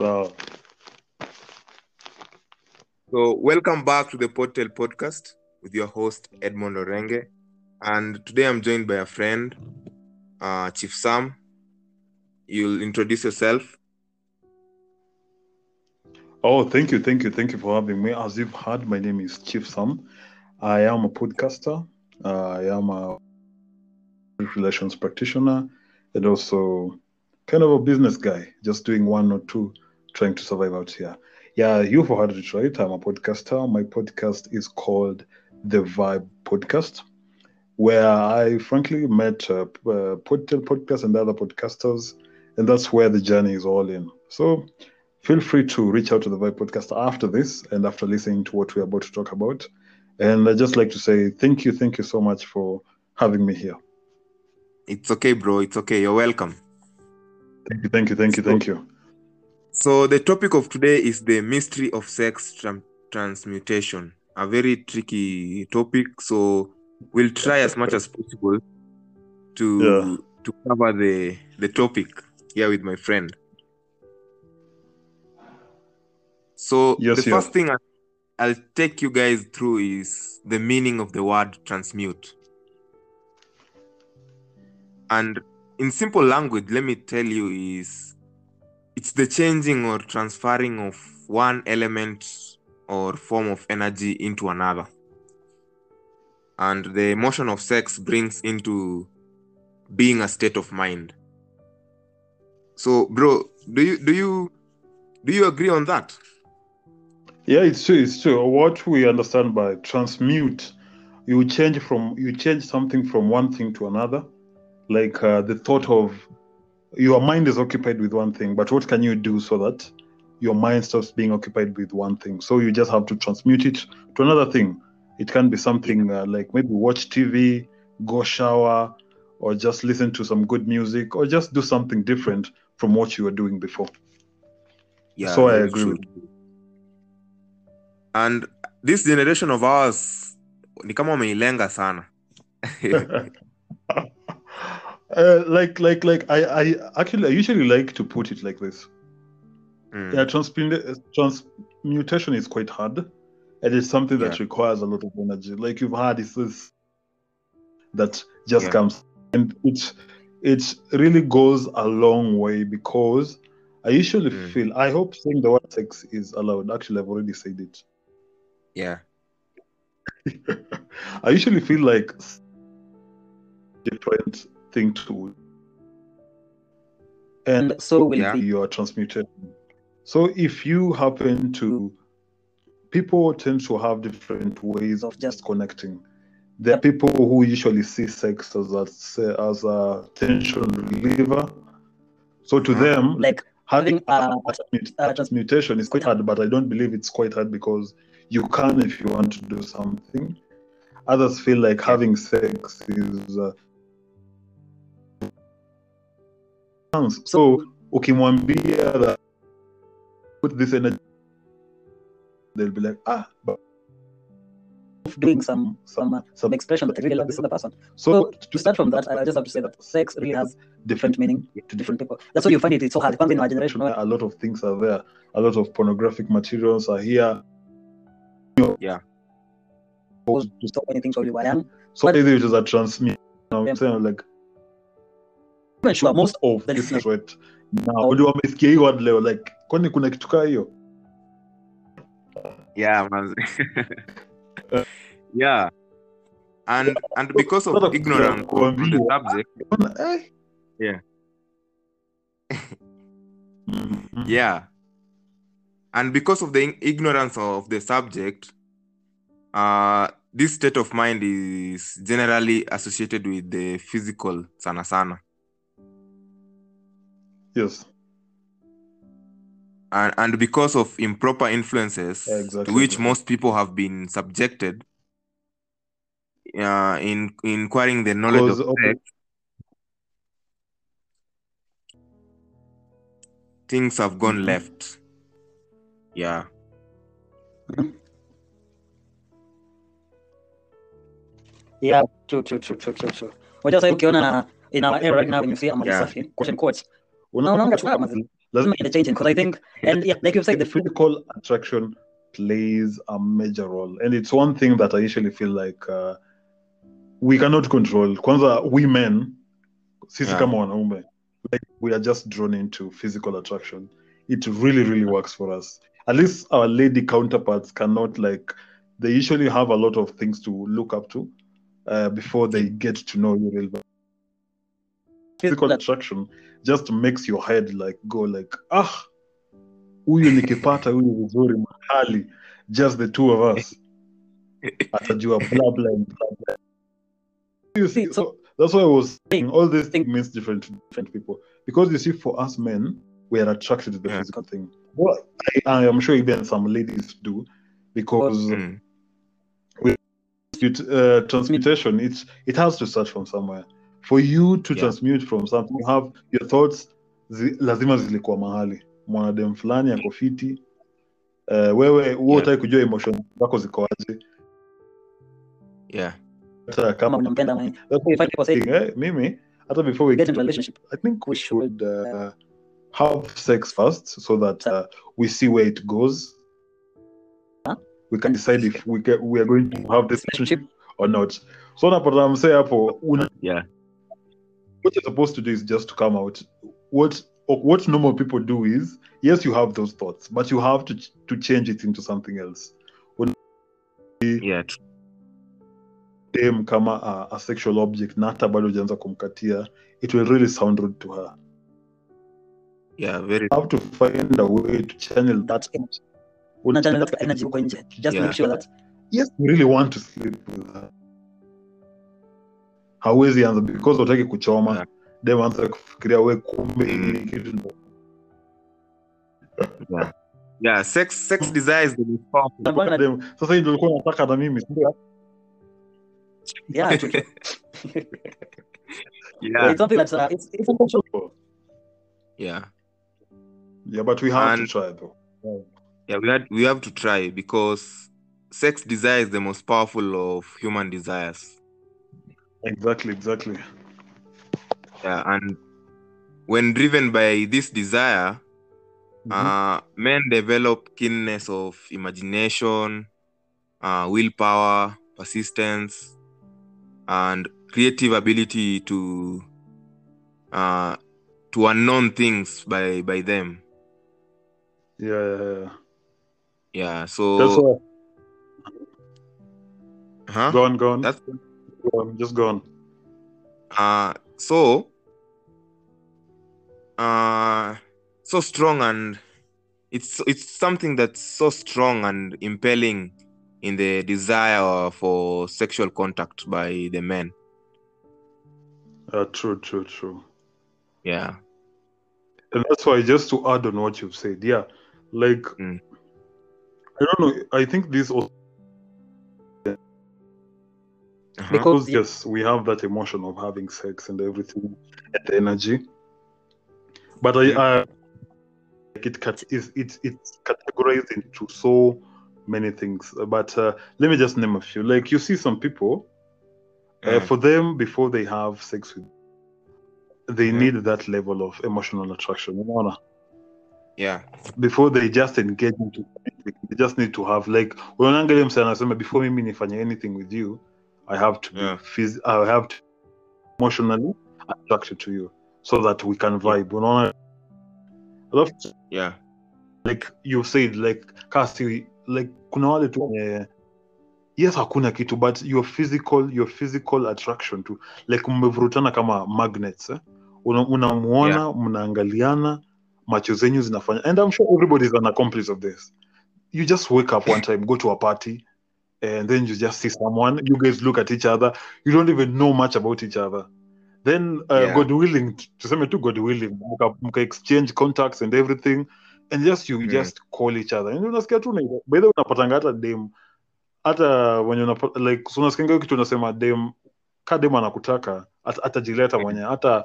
So, welcome back to the Podtail podcast with your host Edmond Orenge, and today I'm joined by a friend, uh, Chief Sam. You'll introduce yourself. oh, thank you, thank you, thank you for having me. As you've heard, my name is Chief Sam. I am a podcaster. Uh, I am a relations practitioner and also kind of a business guy, just doing one or two, trying to survive out here. Yeah, you've heard it right. I'm a podcaster. My podcast is called The Vibe Podcast, where I frankly met uh, uh, Podtail Podcast and other podcasters, and that's where the journey is all in. So feel free to reach out to the Vibe Podcast after this and after listening to what we're about to talk about. And I'd just like to say thank you, thank you so much for having me here. It's okay, bro. It's okay. You're welcome. Thank you, thank you, thank you, thank you. So, the topic of today is the mystery of sex tran- transmutation. A very tricky topic. So, we'll try as much as possible to Yeah. to cover the the topic here with my friend. So, Yes, the yeah. first thing I- I'll take you guys through is the meaning of the word transmute. And in simple language, let me tell you is it's the changing or transferring of one element or form of energy into another. And the emotion of sex brings into being a state of mind. So, bro, do you do you do you agree on that? Yeah, it's true. It's true. What we understand by transmute, you change from you change something from one thing to another. Like uh, the thought of your mind is occupied with one thing, but what can you do so that your mind stops being occupied with one thing? So you just have to transmute it to another thing. It can be something uh, like maybe watch TV, go shower, or just listen to some good music, or just do something different from what you were doing before. Yeah, so I agree true. with And this generation of ours ni kama wameilenga sana. Uh, like like like I, I actually I usually like to put it like this. Mm. Yeah, transmut- transmutation is quite hard, and it's something that Yeah. requires a lot of energy. Like you've had, it's this that just Yeah. comes, and it it really goes a long way because I usually Mm. feel. I hope saying the word sex is allowed. Actually, I've already said it. Yeah. I usually feel like different thing to and so will Yeah. your transmutation. So if you happen to people tend to have different ways of just connecting. There are people who usually see sex as a as a tension reliever. So to Mhm. them, like having a, a transmutation is quite hard, but I don't believe it's quite hard because you can if you want to do something. Others feel like having sex is uh, so ukimwambia that put this energy they'll be like ah but doing some some uh, some expression that I really love this other person. so, So to start from that, I just have to say that sex really has different meaning to different people. That's why you find it it's so hard. Kwanza in our generation, where a lot of things are there a lot of pornographic materials are here Yeah. to stop anything so you were young. so But- either it is a transmit I'm Yeah. saying like I'm sure most of the listeners is what wamesikia hiyo leo like kwani kuna kitu kaa hiyo Yeah, man. yeah. And and because of ignorance on on the subject, eh? Yeah. Mhm. yeah. And because of the ignorance of the subject, uh this state of mind is generally associated with the physical sana sana. Yes and, and because of improper influences Yeah, exactly. to which most people have been subjected uh, in in acquiring the knowledge Because of of- sex, things have gone Mhm. left. Yeah. Yeah, true, true, true, true, true, true. Wacha sasa ukiona na in our era right now when you see a maji Yeah. safi, quote unquote, Una- unaona tu kama zile make a change because I think, and yeah, like you said, the physical attraction plays a major role and it's one thing that i usually feel like uh, we cannot control. Kwanza we men sisi Yeah. kama wanaume like we are just drawn into physical attraction. It really really works for us. At least our lady counterparts cannot like they usually have a lot of things to look up to uh, before they get to know you real physical attraction just makes your head like go like ah huyu nikipata huyu vizuri mahali. Just the two of us. Atajua blah blah blah blah you see See, so that's why i was saying all this Think- means different to different people. Because you see for us men we are attracted to the Yeah. physical thing. Well I, I am sure even some ladies do because Mm. it, uh, transmutation it's it has to start from somewhere for you to Yeah. transmute from something you have your thoughts zi, lazima zilikuwa mahali mwanadem fulani ako fiti uh, wewe Yeah. huotaki kujua emotion zako zikoaje Yeah. hata kama unampenda eh, mimi hata before we get into relationship. I think we should, should uh, have sex first so that uh, we see where it goes. We can decide if we get, we are going to have this relationship or not. So unapata msee hapo una Yeah. What you're supposed to do is just to come out. What what normal people do is yes, you have those thoughts, but you have to to change it into something else. Yeah. tr- Dem kama a, a sexual object na hata bado hujaanza kumkatia, it will really sound rude to her. Yeah. Very. You have to find a way to channel that That energy. Una channel that energy. Just Yeah. make sure that yes you really want to sleep with her hawezi anza because utaki kuchoma Yeah. dem anza kufikiria we kumbe Mm. hii kitu ndo- Yeah. Sex. Sex desire the most powerful. Unapanga na- Dem, sasa hii ndio nataka na mimi yeah, Yeah. it's something that's uh, it's it's emotional. Yeah. yeah but we have And- to try though Yeah. We had. We have to try because sex desire is the most powerful of human desires. Exactly exactly Yeah. And when driven by this desire, Mhm. uh, men develop keenness of imagination, uh, willpower, persistence, and creative ability to uh, to unknown things by by them. yeah, yeah, yeah. Yeah. So that's why huh? go on go on that's On, just go on uh so uh so strong and it's it's something that's so strong and impelling in the desire for sexual contact by the men. Uh, true true true. Yeah. And that's why just to add on what you've said yeah like Mm. i don't know i think this also Uh-huh. Because- because yes, we have that emotion of having sex and everything, and the energy. But I, I like it cat is it's it's categorized into so many things. But uh, let me just name a few. Like you see some people, uh, Mm. for them before they have sex with, they Mhm. need that level of emotional attraction. Unaona? yeah before they just engage into anything, they just need to have like unaangalia msee anasema before mimi nifanye anything with you i have to be Yeah. phys- i have to emotionally attracted to you so that we can vibe unaona alafu yeah. like you said like kasi like kuna wale tu wenye yes hakuna kitu but your physical your physical attraction to like mmevurutana kama magnets eh? Una- unamuona mnaangaliana macho zenyu zinafanya and i'm sure everybody is an accomplice of this. You just wake up one time go to a party and then you just see someone you guys look at each other you don't even know much about each other then uh, Yeah. god willing tuseme tu god willing mka, exchange contacts and everything and just you Mm. just call each other and unasikia tu way unapatanga hata dem hata wenye like so unasikianga kitu unasema dem ka dem anakutaka at- atajileta mwenye hata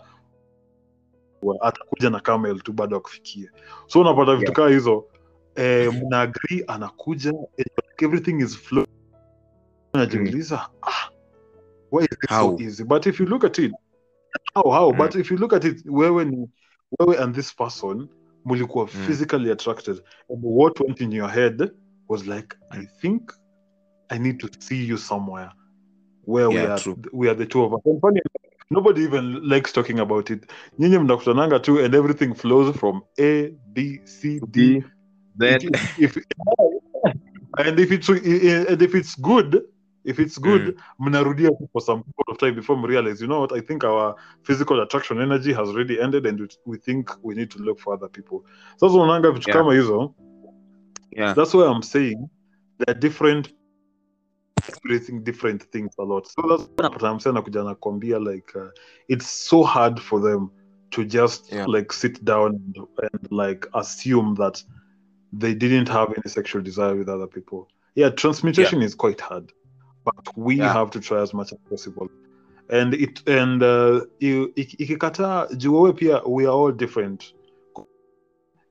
atakuja na camel tu bado akufikie so unapata vitu Yeah. kaa hizo eh, mna agree anakuja like everything is flow unajiuliza ah, why is it How? so easy? But if you look at it how how? Mm. but if you look at it wewe ni wewe and this person mulikuwa Mm. physically attracted and what went in your head was like i think i need to see you somewhere. Where we are true. we are the two of us. And funny nobody even likes talking about it. Nyinyi mnakutananga tu and everything flows from a b c d. That if, if and if it's and if it's good if it's good Mm. mnarudia for some period of time before we realize you know what i think our physical attraction energy has already ended and we, we think we need to look for other people sasa unaanga vitu Yeah. kama hizo yeah. that's why i'm saying they're different experiencing different things a lot so that's what i'm saying nakuja nakwambia like uh, it's so hard for them to just Yeah. like sit down and, and like assume that they didn't have any sexual desire with other people yeah transmutation is quite hard but we Yeah. have to try as much as possible. And it and uh, ikikataa juu pia we are all different.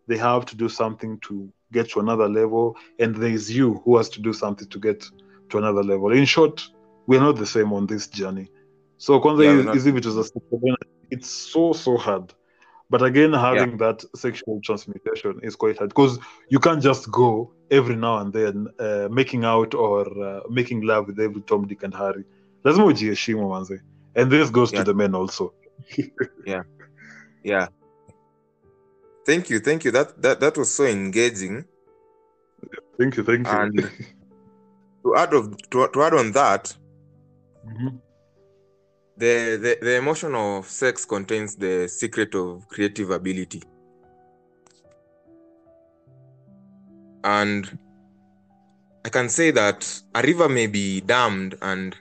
They have to do something to get to another level and there is you who has to do something to get to another level. In short we're not the same on this journey. So kwanza Yeah, yeah, we're is if it is a sexual energy, it's so so hard but again having that sexual transmutation is quite hard because you can't just go every now and then uh, making out or uh, making love with every tom dick and harry. Lazima ujiheshimu manze. And this goes Yeah. to the men also. Yeah. Yeah. thank you thank you. That that, that was so engaging. Thank you thank you. And- to add of to, to add on that Mhm. The, the the emotion of sex contains the secret of creative ability. And i can say that a river may be dammed and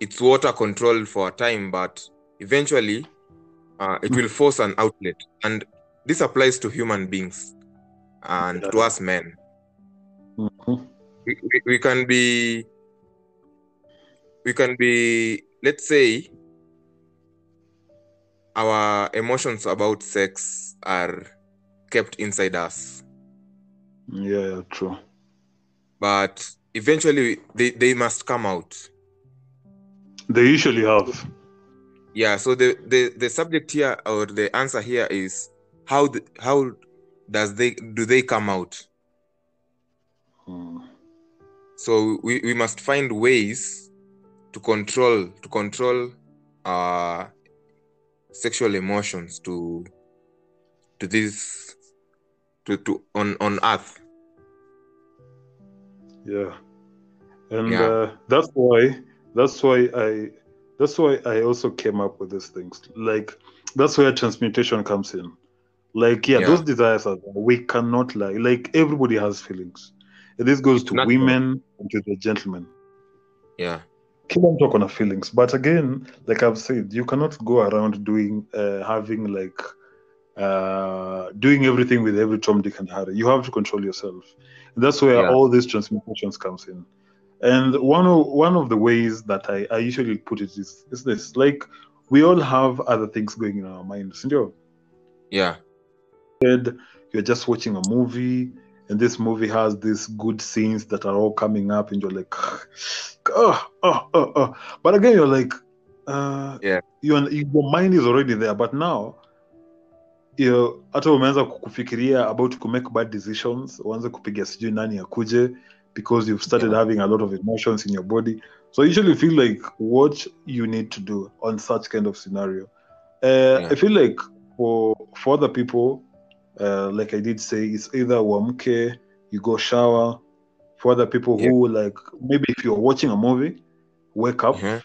its water controlled for a time but eventually uh, it will force an outlet. And this applies to human beings and to us men. Mhm. we, we, we can be we can be let's say our emotions about sex are kept inside us. Yeah yeah true. But eventually they, they must come out. They usually have. Yeah so the, the the subject here or the answer here is how the, how does they do they come out? Mm. so we, we must find ways to control to control our sexual emotions to to this to, to on on earth Yeah, and Yeah. Uh, that's why that's why I that's why I also came up with these things. Like that's where transmutation comes in. Like yeah, Yeah. those desires are there. we cannot lie. Like everybody has feelings. And this goes It's to women and to the gentlemen. yeah Kila mtu ako na feelings, but again, like I've said, you cannot go around doing uh, having like uh, doing everything with every Tom, Dick, and Harry. You have to control yourself. And that's where Yeah. all these transmutations comes in. And one of one of the ways that I, I usually put it is is this: like we all have other things going in our minds. You know, yeah you're just watching a movie and this movie has these good scenes that are all coming up and you're like oh, oh, oh, oh. but again you're like uh, Yeah. your, your mind is already there but now you hata umeanza kufikiria about to make bad decisions uanze kupiga sijui nani akuje because you've started Yeah. having a lot of emotions in your body so I usually feel like what you need to do on such kind of scenario uh, i feel like for for other people uh, like I did say, it's either wamke, you go shower. For other people who like maybe if you're watching a movie, wake up, Mhm.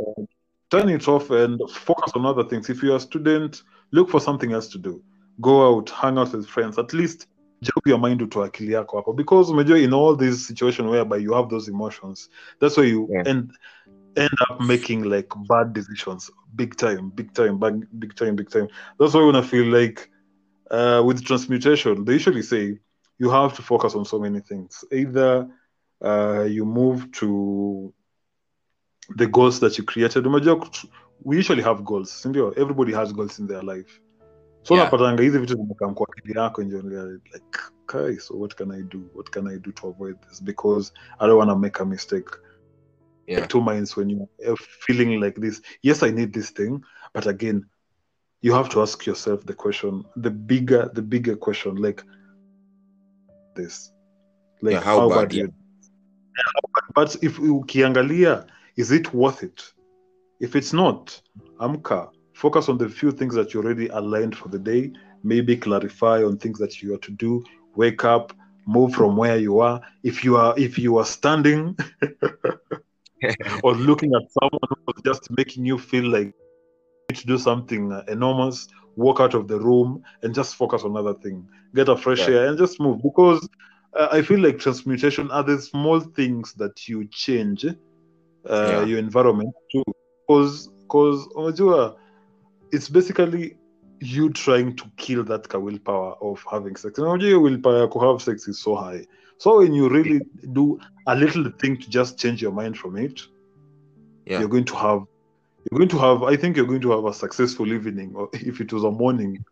uh, turn it off, and focus on other things. If you're a student, look for something else to do. Go out, hang out with friends. At least jump your mind to akili yako hapo. Because umejua in all these situations whereby you have those emotions, that's where you Yeah. end end up making like bad decisions, big time, big time, big, big time, big time. That's why when I feel like uh, with transmutation, they usually say you have to focus on so many things. Either uh, you move to the goals that you created. We usually have goals, si ndio? Everybody has goals in their life. So Yeah. unapatanga hizi vitu zimekam kwa akili yako and you're like, okay, so what can I do? What can I do to avoid this? Because I don't want to make a mistake. Yeah. Two minds when you're feeling like this. Yes, I need this thing, but again, you have to ask yourself the question, the bigger, the bigger question, like this, like Yeah, how bad, you. But if ukiangalia, is it worth it? If it's not, amka, focus on the few things that you already aligned for the day. Maybe clarify on things that you are to do. Wake up, move from where you are. If you are, if you are standing or looking at someone who's just making you feel like to do something enormous, walk out of the room and just focus on another thing. Get a fresh Yeah. air and just move because uh, I feel like transmutation are the small things that you change uh, Yeah. your environment too. Because because unajua it's basically you trying to kill that willpower of having sex. And unajua your willpower to have sex is so high. So when you really do a little thing to just change your mind from it, Yeah. you're going to have you're going to have I think you're going to have a successful evening or if it was a morning.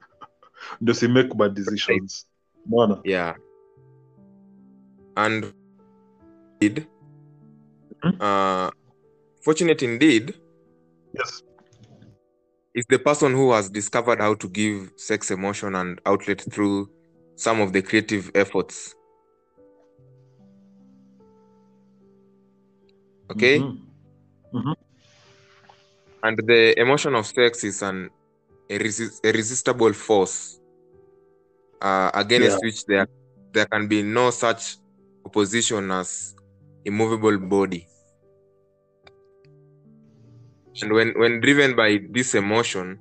Does he make bad decisions? Mwana. Yeah. And indeed, Mhm. uh, fortunate indeed Yes. is the person who has discovered how to give sex emotion and outlet through some of the creative efforts. Okay? Mhm. And the emotion of sex is an irresi- irresistible force uh, against Yeah. which there, there can be no such opposition as immovable body. And when, when driven by this emotion,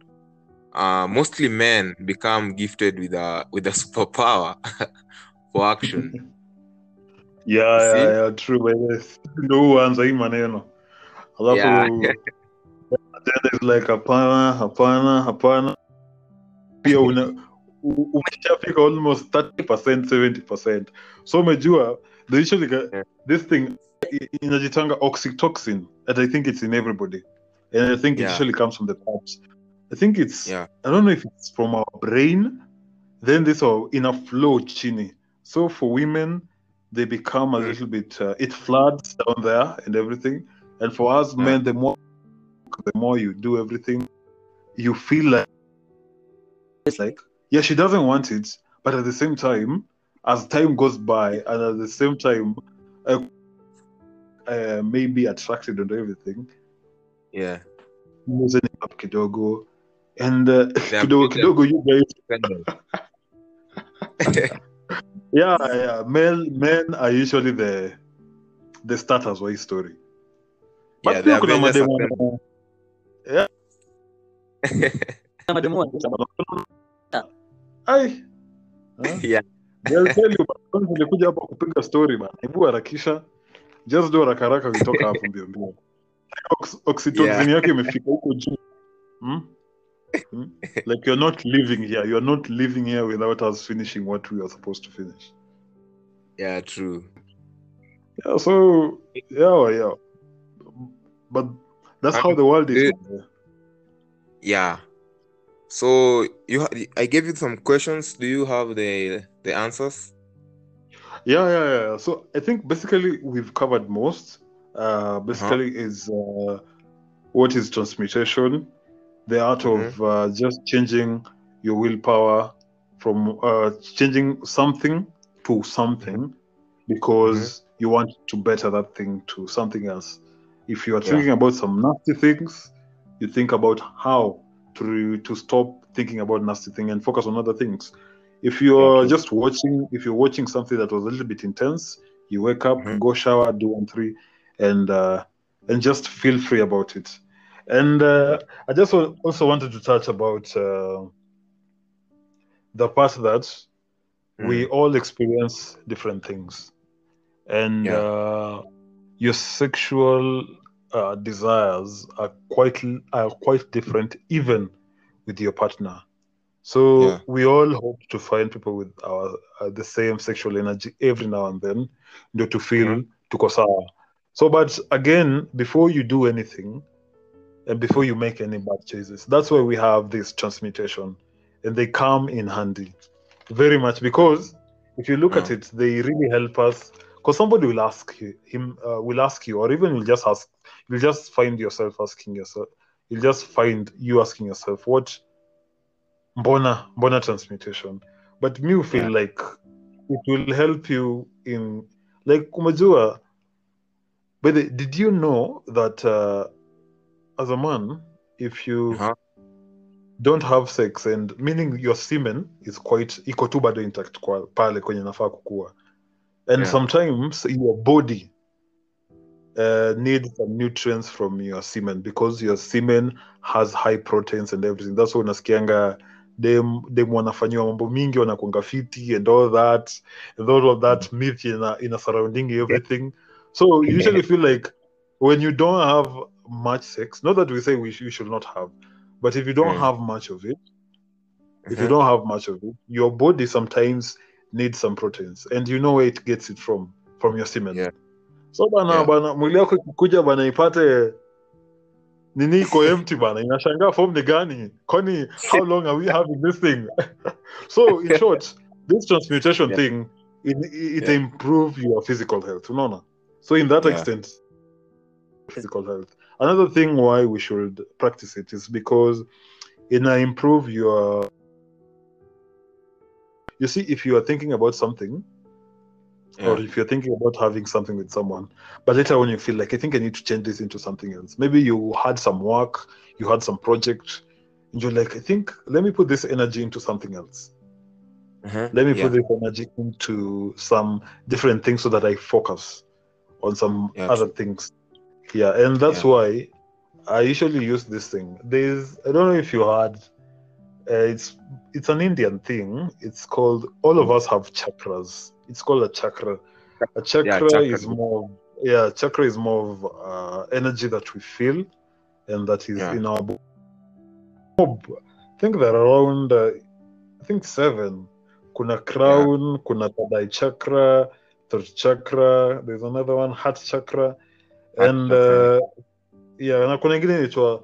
uh, mostly men become gifted with a with a superpower for action. yeah, yeah, yeah, true. Ndo huanza hii maneno alafu Tena is like a hapana hapana hapana pia una umeshafika almost 30% 70% so umejua they usually get, Yeah. this thing inajitanga oxytocin and i think it's in everybody and i think it Yeah. usually comes from the parts i think it's Yeah. i don't know if it's from our brain then this are in a flow chini so for women they become a Mm. little bit uh, it floods down there and everything and for us Yeah. men the more the more you do everything you feel like it's like yeah she doesn't want it but at the same time as time goes by and at the same time uh, uh, maybe attracted and everything Yeah. up kidogo. And uh, kidogo kidogo you guys. yeah yeah. Men men are usually the the starters wa hii story. But Yeah, pia kuna mademu Yeah. Nilikuja hapa kupiga story man. hebu harakisha just do haraka haraka vitoka hapo mbio mbio oxytocin Yeah. yake imefika huko juu hmm? Hmm? like you're not living here you're not living here without us finishing what we are supposed to finish yeah, true. yeah so yeah yeah but that's how the world is the- Yeah. So you, I gave you some questions. Do you have the the answers? Yeah, yeah, yeah. So I think basically we've covered most. Uh, basically, is uh, what is transmutation, the art of uh, just changing your willpower from uh, changing something to something because you want to better that thing to something else. If you are Yeah. thinking about some nasty things, you think about how to to stop thinking about nasty thing and focus on other things. If you're Okay. just watching, if you're watching something that was a little bit intense, you wake up, Mhm. go shower, do one three, and uh, and just feel free about it. And uh, I just also wanted to touch about uh, the part that we all experience different things, and Yeah. Your sexual uh, desires are quite are quite different, even with your partner. So Yeah. we all hope to find people with our uh, the same sexual energy every now and then, ndio to feel Mhm. tuko sawa. So, but again, before you do anything, and before you make any bad choices, that's why we have this transmutation, and they come in handy, very much because if you look at Mm. it, they really help us. Because somebody will ask you, him uh, will ask you, or even you'll just ask, you'll just find yourself asking yourself, you'll just find you asking yourself, what mbona mbona transmutation but me feel Yeah. like it will help you in like umejua but did you know that uh, as a man if you Uh-huh. don't have sex and meaning your semen is quite iko tu bado intact kwa pale kwenye nafaa kukua and Yeah. sometimes your body uh, needs some nutrients from your semen because your semen has high proteins and everything that's why unasikianga dem dem wanafanyiwa mambo mingi wanakuanga fiti and all that and all of that myth ina, ina surrounding everything so you usually feel like when you don't have much sex not that we say we sh- you should not have but if you don't Mm. have much of it if you Mhm. don't have much of it your body sometimes needs some proteins and you know where it gets it from from your semen Yeah. so bana Yeah. bana mwili yako ikikuja bana ipate nini iko empty bana inashangaa form ni gani kwani how long are we having this thing so in short this transmutation Yeah. thing it, it Yeah. improve your physical health unaona so in that Yeah. extent physical health another thing why we should practice it is because it improve your you see if you are thinking about something or if you're thinking about having something with someone, but later when you feel like I think I need to change this into something else. Maybe you had some work, you had some project, and you're like, I think let me put this energy into something else. Uh-huh. Let me Yeah. put this energy into some different things so that I focus on some Yeah, other things. Yeah, and that's Yeah. why I usually use this thing. There's I don't know if you heard uh, it's it's an Indian thing. It's called all of us have chakras. It's called a chakra. A chakra, chakra. is more yeah, chakra is more of uh, energy that we feel and that is Yeah. in our I think there are around uh, I think seven. Kuna crown, kuna third eye chakra, throat chakra, there's another one, heart chakra. Heart and chakra. uh, yeah, na kuna ingine inaitwa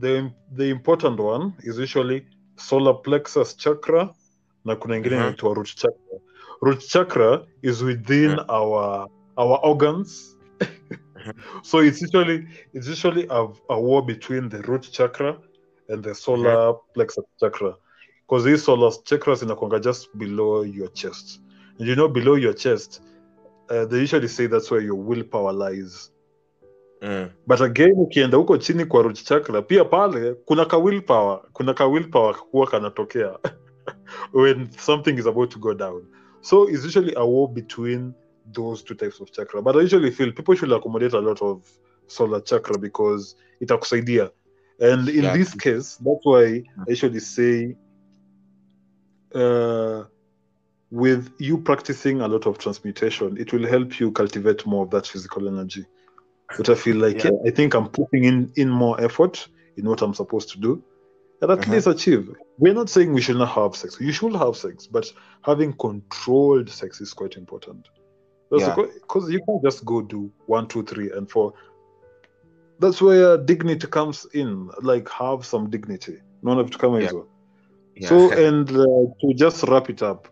the the important one is usually solar plexus chakra na kuna ingine Mhm. inaitwa root chakra. Root chakra is within Yeah. our our organs. so it's usually it's usually a, a war between the root chakra and the solar plexus chakra. Because these solar chakras inakwanga just below your chest. And you know below your chest, uh, they usually say that's where your willpower lies. Mm. but again ukienda huko chini kwa root chakra pia pale kuna ka willpower kuna ka willpower kuwa kanatokea. When something is about to go down. So it's usually a war between those two types of chakra. But i usually feel people should accommodate a lot of solar chakra because itakusaidia. And in Yeah. this case that's why i usually say uh, with you practicing a lot of transmutation it will help you cultivate more of that physical energy but I feel like Yeah. yeah, I think I'm putting in in more effort in what I'm supposed to do, and at Uh-huh. least achieve. We're not saying we should not have sex. You should have sex, but having controlled sex is quite important. Yeah. Because you can't just go do one, two, three, and four. That's where dignity comes in. Like have some dignity. None of it come Yeah. well. Yeah. So, and uh, to just wrap it up,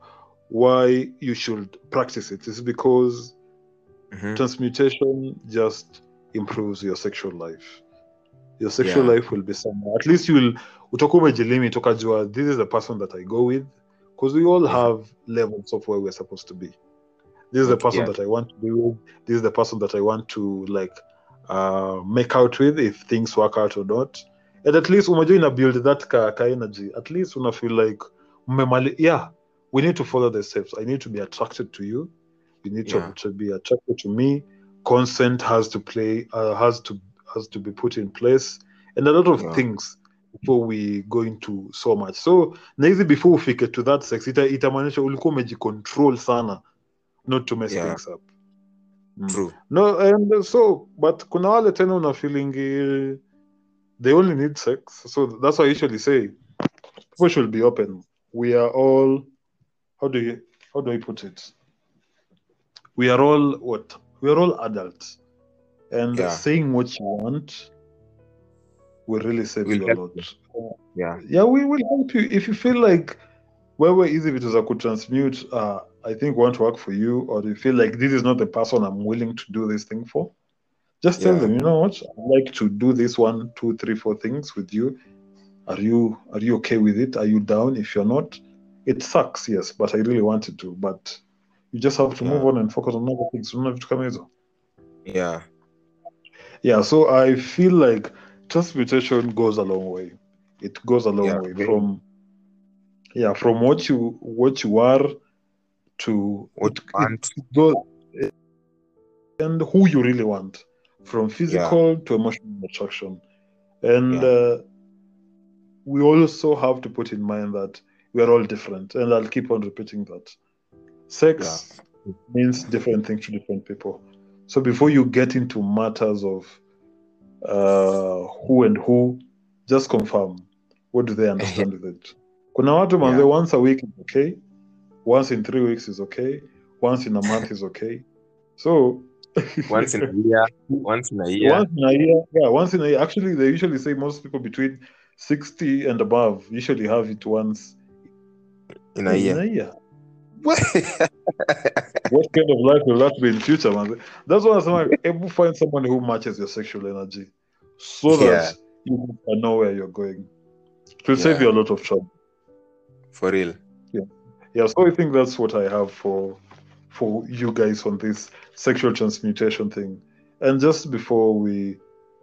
why you should practice it is because Mhm. transmutation just improves your sexual life. Your sexual Yeah. life will be somewhere. At least you'll utakuwa umejilimit ukajua this is the person that i go with. Because we all have levels of where we're supposed to be. This is the person Yeah. that i want to be with. This is the person that i want to like uh, make out with if things work out or not. And at least umejua ina build that ka, ka energy. At least una feel like yeah we need to follow the steps. I need to be attracted to you you need Yeah. to, to be attracted to me consent has to play uh, has to has to be put in place and a lot of Yeah. things before we go into so much so na hizi before ufike to that sex ita- itamaanisha ulikuwa umejicontrol sana not to mess Yeah. things up Mm. True. no and so but kuna wale tena una feeling they only need sex so that's why i usually say people should be open we are all how do you how do i put it we are all what we are all adults and Yeah. saying what you want will really save Will you a lot Yeah. yeah we will help you if you feel like wewe hizi vitu za kutransmute uh, i think won't work for you or you feel like this is not the person i'm willing to do this thing for just tell Yeah. them you know what i'd like to do this one two three four things with you Are you are you okay with it? Are you down? If you're not, it sucks, yes, but I really wanted to. But you just have to move on and focus on other things. Unaona vitu kama hizo? Yeah. Yeah, so I feel like transmutation goes a long way. It goes a long Yeah, way from yeah, from what you what you are to What you want. it and who you really want. From physical to emotional attraction. And Yeah. uh, we also have to put in mind that we are all different. And I'll keep on repeating that. Sex means different things to different people. So before you get into matters of uh, who and who, just confirm what do they understand with it. Kuna watu manze, Yeah. once a week is okay, once in three weeks is okay, once in a month is okay. So Once in a year. Once in a year. once in a year, yeah, once in a year. Actually, they usually say most people between sixty and above usually have it once In a year. In a year. what kind of life will that be in the future, man? That's why I'm saying, able find someone who matches your sexual energy, so that Yeah. you can know where you're going. It will save you a lot of trouble. For real. Yeah, so I think that's what I have for for you guys on this sexual transmutation thing. And just before we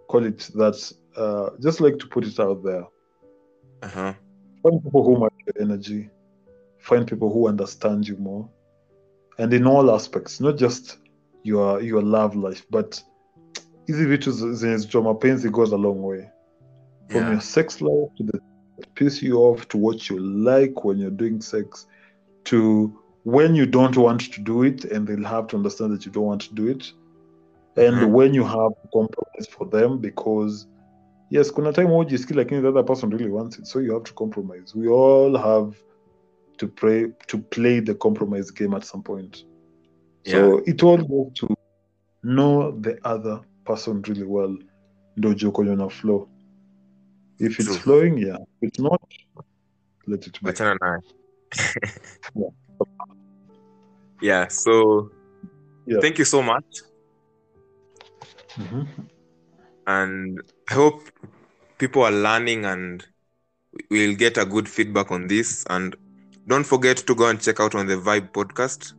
call it that, uh, just like to put it out there. Uh-huh. Find people who match your energy. Find people who understand you more, and in all aspects, not just your your love life, but hizi vitu zicho mapenzi goes a long way. From Yeah. your sex life to the piss you off to what you like when you're doing sex, to when you don't want to do it, and they'll have to understand that you don't want to do it, and Mhm. when you have compromise for them because yes kuna time hujisikii lakini the other person really wants it so you have to compromise we all have to pray to play the compromise game at some point so it all goes to know the other person really well kwenye una flow if it's True. flowing yeah if it's not let it be Yeah. yeah, so Yeah. thank you so much. Mhm. And I hope people are learning and we'll get a good feedback on this. And don't forget to go and check out on the Vibe podcast.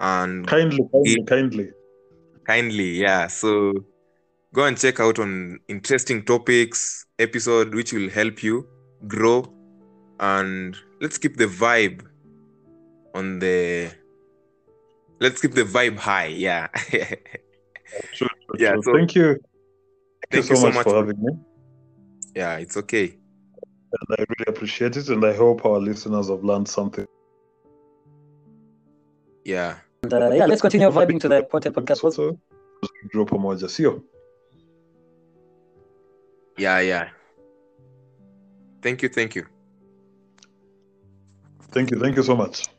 And kindly kindly kindly kindly, yeah. So go and check out on interesting topics, episode which will help you grow. And let's keep the vibe on the let's keep the vibe high, yeah. Yeah, so- thank you Thank thank you so, much, much for- having me yeah, it's okay. And i really appreciate it and i hope our listeners have learned something Yeah. And, uh, yeah, let's continue vibing to the Pote podcast. Also. so draw pamoja sio Yeah, yeah. Thank you, thank you. thank you thank you so much